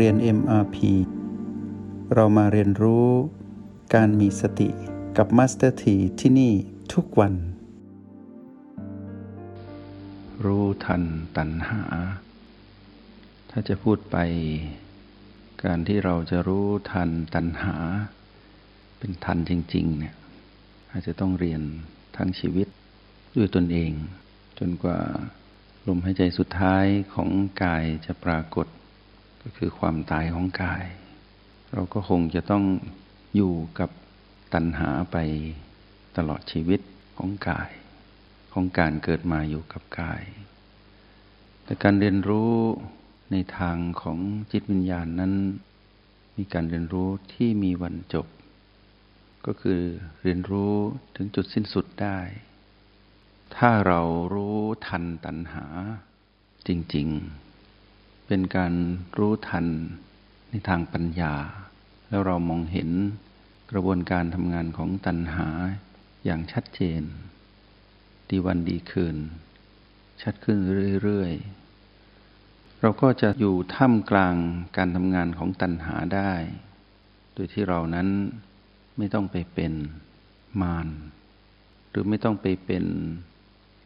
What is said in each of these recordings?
เรียน MRP เรามาเรียนรู้การมีสติกับ Master T ที่ที่นี่ทุกวัน รู้ทันตัณหา ถ้าจะพูดไป การที่เราจะรู้ทันตัณหา เป็นทันจริง ๆ เนี่ย อาจจะต้องเรียนทั้งชีวิตด้วยตนเอง จนกว่าลมหายใจสุดท้ายของกายจะปรากฏ ก็คือความตายของกาย เราก็คงจะต้องอยู่กับตัณหาไปตลอดชีวิตของกาย ของการเกิดมาอยู่กับกาย แต่การเรียนรู้ในทางของจิตวิญญาณนั้น มีการเรียนรู้ที่มีวันจบ ก็คือเรียนรู้ถึงจุดสิ้นสุดได้ ถ้าเรารู้ทันตัณหาจริง ๆ เป็นการรู้ทันในทางปัญญา แล้วเรามองเห็นกระบวนการทำงานของตัณหาอย่างชัดเจน ดีวันดีคืน ชัดขึ้นเรื่อยๆ เราก็จะอยู่ท่ามกลางการทำงานของตัณหาได้ โดยที่เรานั้นไม่ต้องไปเป็นมารหรือไม่ต้องไปเป็น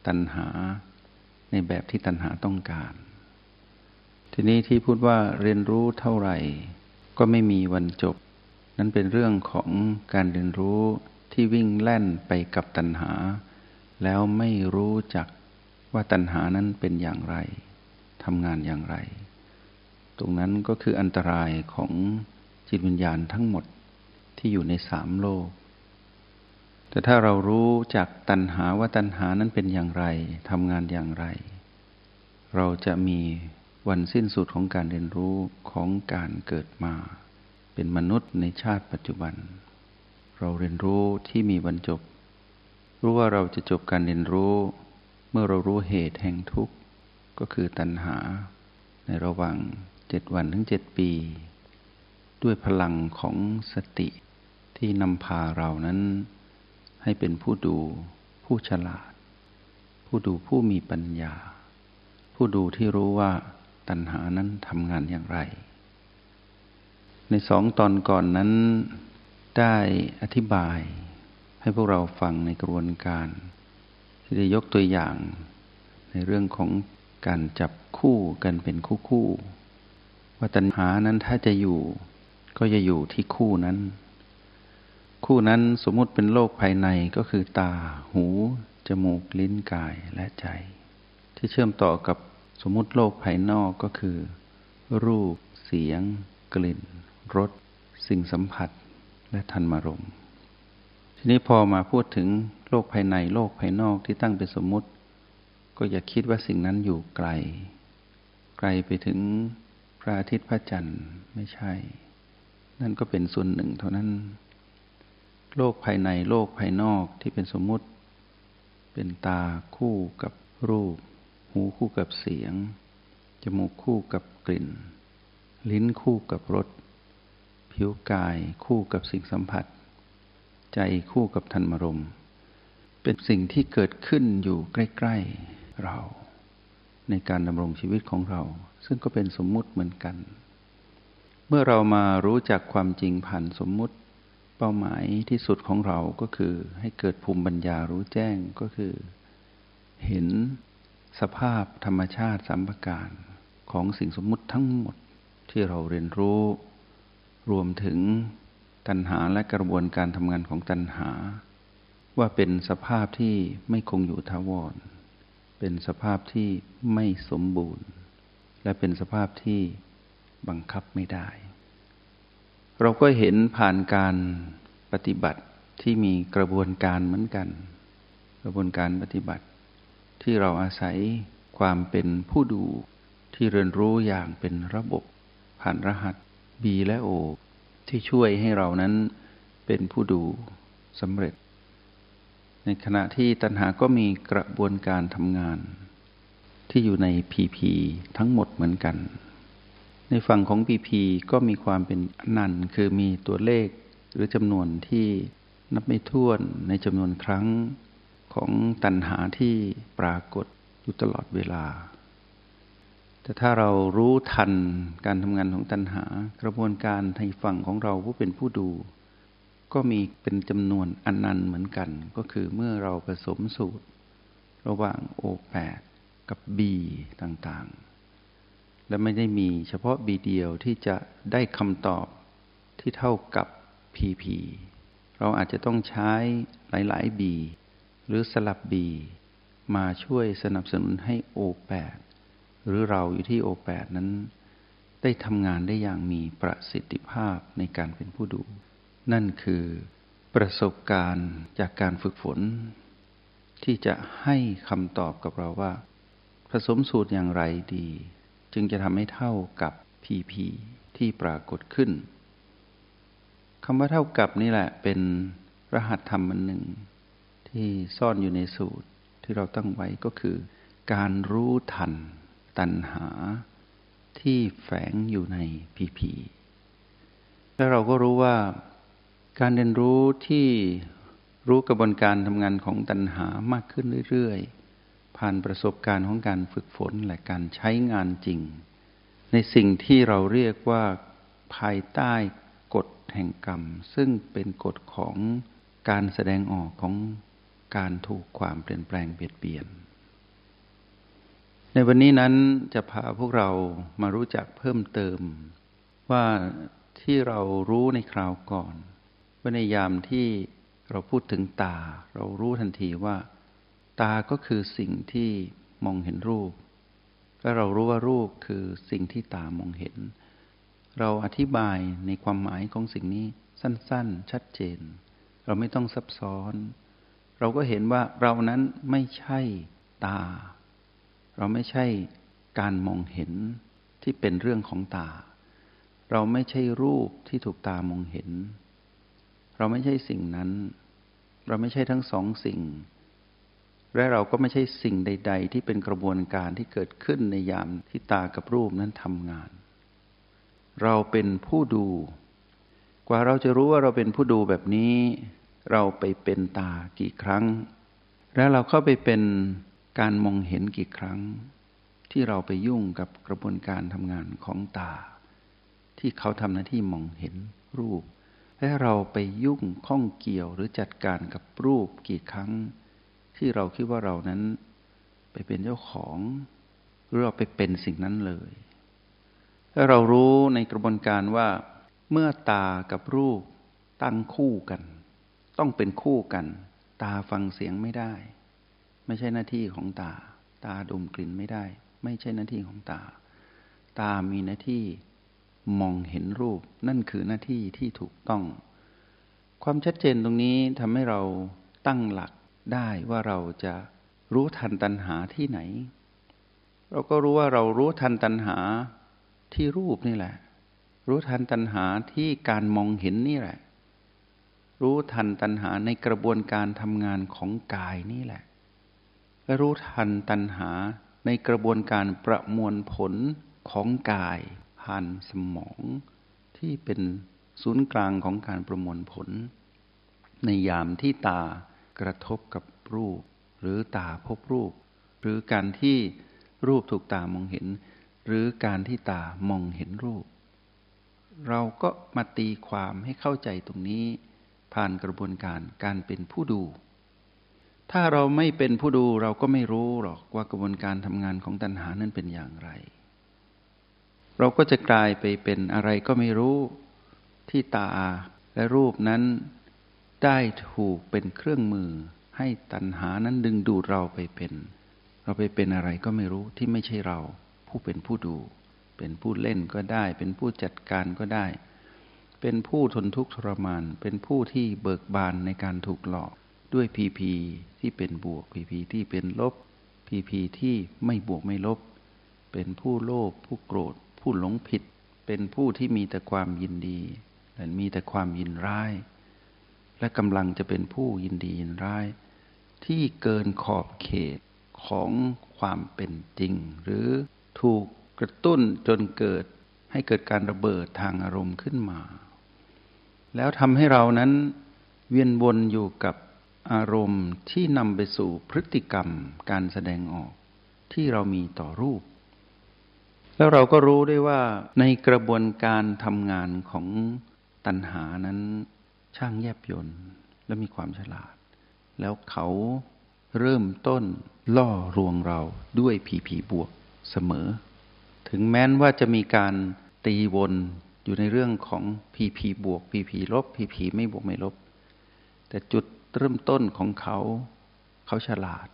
ตัณหาในแบบที่ตัณหาต้องการ ทีนี้ที่พูดว่าเรียนรู้เท่าไหร่ ก็ไม่มีวันจบ นั้นเป็นเรื่องของการเรียนรู้ที่วิ่งแล่นไปกับตัณหา แล้วไม่รู้จักว่าตัณหานั้นเป็นอย่างไรทำงานอย่างไร ตรงนั้นก็คืออันตรายของจิตวิญญาณทั้งหมดที่อยู่ในสามโลก แต่ถ้าเรารู้จากตัณหาว่าตัณหานั้นเป็นอย่างไรทำงานอย่างไร เราจะมี วันสิ้นสุดของการเรียนรู้ของการเกิดมา เป็นมนุษย์ในชาติปัจจุบัน เราเรียนรู้ที่มีวันจบ รู้ว่าเราจะจบการเรียนรู้ เมื่อเรารู้เหตุแห่งทุกข์ก็คือตัณหา ในระหว่างเจ็ดวันถึงเจ็ดปี ด้วยพลังของสติที่นำพาเรานั้น ให้เป็นผู้ดูผู้ฉลาด ผู้ดูผู้มีปัญญา ผู้ดูที่รู้ว่า ตัณหานั้นทำงานอย่างไร ในสองตอนก่อนนั้นได้อธิบาย ให้พวกเราฟังในกระบวนการ ที่ได้ยกตัวอย่าง ในเรื่องของการจับคู่กันเป็นคู่คู่ว่าตัณหานั้นถ้าจะอยู่ก็จะอยู่ที่คู่นั้น คู่นั้นสมมุติเป็นโลกภายในก็คือตา หู จมูก ลิ้นกายและใจ ที่เชื่อมต่อกับ สมมุติโลกภายนอกก็คือ รูป เสียง กลิ่น รส สิ่งสัมผัส และธรรมารมทีนี้พอมาพูดถึงโลกภายในโลกภายนอกที่ตั้งเป็นสมมุติ ก็อย่าคิดว่าสิ่งนั้นอยู่ไกล ไกลไปถึงพระอาทิตย์พระจันทร์ไม่ใช่ นั่นก็เป็นส่วนหนึ่งเท่านั้น โลกภายในโลกภายนอกที่เป็นสมมุติ เป็นตาคู่กับรูป หูคู่กับเสียง จมูกคู่กับกลิ่น ลิ้นคู่กับรส ผิวกายคู่กับสิ่งสัมผัส ใจคู่กับธรรมรม เป็นสิ่งที่เกิดขึ้นอยู่ใกล้ ๆเรา ในการดำรงชีวิตของเรา ซึ่งก็เป็นสมมุติเหมือนกัน เมื่อเรามารู้จักความจริงผ่านสมมุติ เป้าหมายที่สุดของเราก็คือให้เกิดภูมิปัญญารู้แจ้งก็คือ เห็น สภาพธรรมชาติสัมปการของสิ่งสมมุติทั้งหมดที่เราเรียนรู้ รวมถึงตัณหาและกระบวนการทำงานของตัณหา ว่าเป็นสภาพที่ไม่คงอยู่ทาวร เป็นสภาพที่ไม่สมบูรณ์ และเป็นสภาพที่บังคับไม่ได้ เราก็เห็นผ่านการปฏิบัติที่มีกระบวนการเหมือนกัน กระบวนการปฏิบัติ ที่เราอาศัยความเป็นผู้ดูที่เรียนรู้อย่างเป็นระบบ ผ่านรหัส B และ O ที่ช่วยให้เรานั้นเป็นผู้ดูสำเร็จ ในขณะที่ตัณหาก็มีกระบวนการทำงาน ที่อยู่ใน PP ทั้งหมดเหมือนกัน ในฝั่งของปีพีก็มีความเป็นนันคือมีตัวเลขหรือจำนวนที่นับไม่ถ้วนในจำนวนครั้ง ของตัณหาที่ปรากฏอยู่ตลอดเวลา แต่ถ้าเรารู้ทันการทำงานของตัณหา กระบวนการในฝั่งของเราผู้เป็นผู้ดู ก็มีเป็นจำนวนอันนันเหมือนกัน ก็คือเมื่อเราผสมสูตร ระหว่างโอแปดกับบีต่างๆ และไม่ได้มีเฉพาะบีเดียวที่จะได้คำตอบที่เท่ากับพีพีเราอาจจะต้องใช้หลายๆบี หรือสลับบีมาช่วยสนับสนุนให้โอแปดหรือเราอยู่ที่โอแปดนั้น ได้ทำงานได้อย่างมีประสิทธิภาพในการเป็นผู้ดู นั่นคือประสบการณ์จากการฝึกฝน ที่จะให้คำตอบกับเราว่า ผสมสูตรอย่างไรดี จึงจะทำให้เท่ากับพีพีที่ปรากฏขึ้นคำว่าเท่ากับนี่แหละเป็นรหัสธรรมอันหนึ่ง ที่ซ่อนอยู่ในสูตรที่เราตั้งไว้ก็คือ การรู้ทันตัณหาที่แฝงอยู่ในพีพีแล้วเราก็รู้ว่าการเรียนรู้ที่รู้กระบวนการทำงานของตัณหามากขึ้นเรื่อยๆ ผ่านประสบการณ์ของการฝึกฝนและการใช้งานจริง ในสิ่งที่เราเรียกว่าภายใต้กฎแห่งกรรม ซึ่งเป็นกฎของการแสดงออกของ การถูกความเปลี่ยนแปลงเปลี่ยนเปลี่ยน ในวันนี้นั้นจะพาพวกเรามารู้จักเพิ่มเติม ว่าที่เรารู้ในคราวก่อนว่าในยามที่เราพูดถึงตา เรารู้ทันทีว่า ตาก็คือสิ่งที่มองเห็นรูป และเรารู้ว่ารูปคือสิ่งที่ตามองเห็น เราอธิบายในความหมายของสิ่งนี้สั้น ๆ ชัดเจน เราไม่ต้องซับซ้อน เราก็เห็นว่าเรานั้นไม่ใช่ตา เราไม่ใช่การมองเห็นที่เป็นเรื่องของตา เราไม่ใช่รูปที่ถูกตามองเห็น เราไม่ใช่สิ่งนั้น เราไม่ใช่ทั้งสองสิ่ง และเราก็ไม่ใช่สิ่งใด ๆ ที่เป็นกระบวนการที่เกิดขึ้นในยามที่ตากับรูปนั้นทำงาน เราเป็นผู้ดู กว่าเราจะรู้ว่าเราเป็นผู้ดูแบบนี้ เราไปเป็นตากี่ครั้ง และเราเข้าไปเป็นการมองเห็นกี่ครั้ง ที่เราไปยุ่งกับกระบวนการทำงานของตา ที่เขาทำหน้าที่มองเห็นรูป และเราไปยุ่งข้องเกี่ยวหรือจัดการกับรูปกี่ครั้ง ที่เราคิดว่าเรานั้น ไปเป็นเจ้าของ หรือเราไปเป็นสิ่งนั้นเลยและเรารู้ในกระบวนการว่า เมื่อตากับรูปตั้งคู่กัน ต้องเป็นคู่กัน ตาฟังเสียงไม่ได้ ไม่ใช่หน้าที่ของตา ตาดมกลิ่นไม่ได้ ไม่ใช่หน้าที่ของตา ตามีหน้าที่มองเห็นรูป นั่นคือหน้าที่ที่ถูกต้อง ความชัดเจนตรงนี้ทำให้เราตั้งหลักได้ว่าเราจะรู้ทันตัณหาที่ไหน เราก็รู้ว่าเรารู้ทันตัณหาที่รูปนี่แหละ รู้ทันตัณหาที่การมองเห็นนี่แหละ รู้ทันตัณหาในกระบวนการทำงานของกายนี่แหละ และรู้ทันตัณหาในกระบวนการประมวลผลของกายผ่านสมองที่เป็นศูนย์กลางของการประมวลผล ในยามที่ตากระทบกับรูป หรือตาพบรูป หรือการที่รูปถูกตามองเห็น หรือการที่ตามองเห็นรูป เราก็มาตีความให้เข้าใจตรงนี้ ผ่านกระบวนการการเป็นผู้ดู ถ้าเราไม่เป็นผู้ดูเราก็ไม่รู้หรอกว่ากระบวนการทำงานของตัณหานั้นเป็นอย่างไร เราก็จะกลายไปเป็นอะไรก็ไม่รู้ที่ตาและรูปนั้นได้ถูกเป็นเครื่องมือ ให้ตัณหานั้นดึงดูดเราไปเป็น เราไปเป็นอะไรก็ไม่รู้ที่ไม่ใช่เรา ผู้เป็นผู้ดู เป็นผู้เล่นก็ได้ เป็นผู้จัดการก็ได้ เป็นผู้ทนทุกข์ทรมาน เป็นผู้ที่เบิกบานในการถูกหลอกด้วยพีพีที่เป็นบวกพีพีที่เป็นลบพีพีที่ไม่บวกไม่ลบ เป็นผู้โลภผู้โกรธ ผู้หลงผิด เป็นผู้ที่มีแต่ความยินดีและมีแต่ความยินร้าย และกำลังจะเป็นผู้ยินดียินร้าย ที่เกินขอบเขตของความเป็นจริง หรือถูกกระตุ้นจนเกิดให้เกิดการระเบิดทางอารมณ์ขึ้นมา แล้วทำให้เรานั้นเวียนวนอยู่กับอารมณ์ที่นำไปสู่พฤติกรรมการแสดงออกที่เรามีต่อรูป แล้วเราก็รู้ได้วยว่าในกระบวนการทำงานของตัณหานั้นช่างแยบยนต์และมีความฉลาด แล้วเขาเริ่มต้นล่อรวงเราด้วยผีผีบวกเสมอ ถึงแม้นว่าจะมีการตีวน อยู่ในเรื่องของพีพีบวกพีพีลบพีพีไม่บวกไม่ลบ แต่จุดเริ่มต้นของเขา เขาฉลาด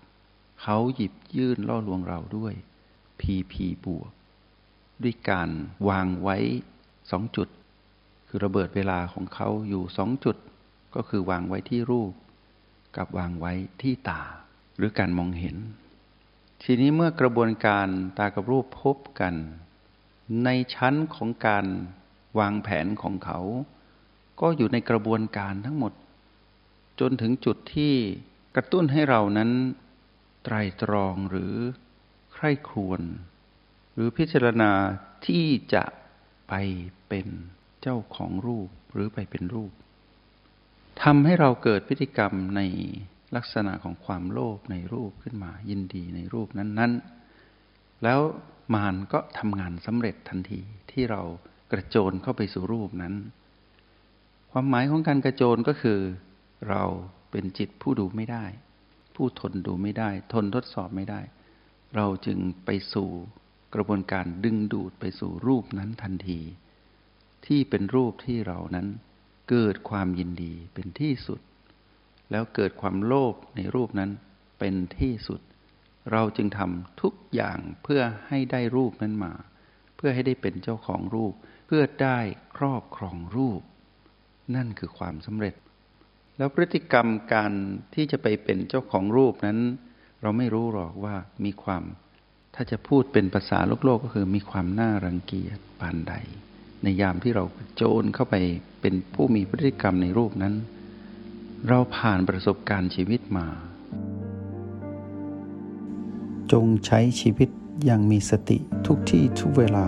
เขาหยิบยื่นล่อลวงเราด้วยพีพีบวก ด้วยการวางไว้สองจุด คือระเบิดเวลาของเขาอยู่สองจุด ก็คือวางไว้ที่รูป กับวางไว้ที่ตา หรือการมองเห็น ทีนี้เมื่อกระบวนการตากับรูปพบกัน ในชั้นของการ วางแผนของเขา ก็อยู่ในกระบวนการทั้งหมด จนถึงจุดที่กระตุ้นให้เรานั้น ไตรตรองหรือใคร่ครวญหรือพิจารณาที่จะไปเป็นเจ้าของรูปหรือไปเป็นรูปทำให้เราเกิดพฤติกรรมในลักษณะของความโลภในรูปขึ้นมา ยินดีในรูปนั้น ๆ แล้วมารก็ทำงานสำเร็จทันทีที่เรา กระโจนเข้าไปสู่รูปนั้น ความหมายของการกระโจนก็คือ เราเป็นจิตผู้ดูไม่ได้ ผู้ทนดูไม่ได้ ทนทดสอบไม่ได้ เราจึงไปสู่กระบวนการดึงดูดไปสู่รูปนั้นทันที ที่เป็นรูปที่เรานั้นเกิดความยินดีเป็นที่สุด แล้วเกิดความโลภในรูปนั้นเป็นที่สุด เราจึงทำทุกอย่างเพื่อให้ได้รูปนั้นมา เพื่อให้ได้เป็นเจ้าของรูป เพื่อได้ครอบครองรูป นั่นคือความสำเร็จ แล้วพฤติกรรมการที่จะไปเป็นเจ้าของรูปนั้น เราไม่รู้หรอกว่ามีความ ถ้าจะพูดเป็นภาษาโลกโลกก็คือมีความน่ารังเกียจปานใด ในยามที่เราโจรเข้าไปเป็นผู้มีพฤติกรรมในรูปนั้น เราผ่านประสบการณ์ชีวิตมา จงใช้ชีวิตอย่างมีสติทุกที่ทุกเวลา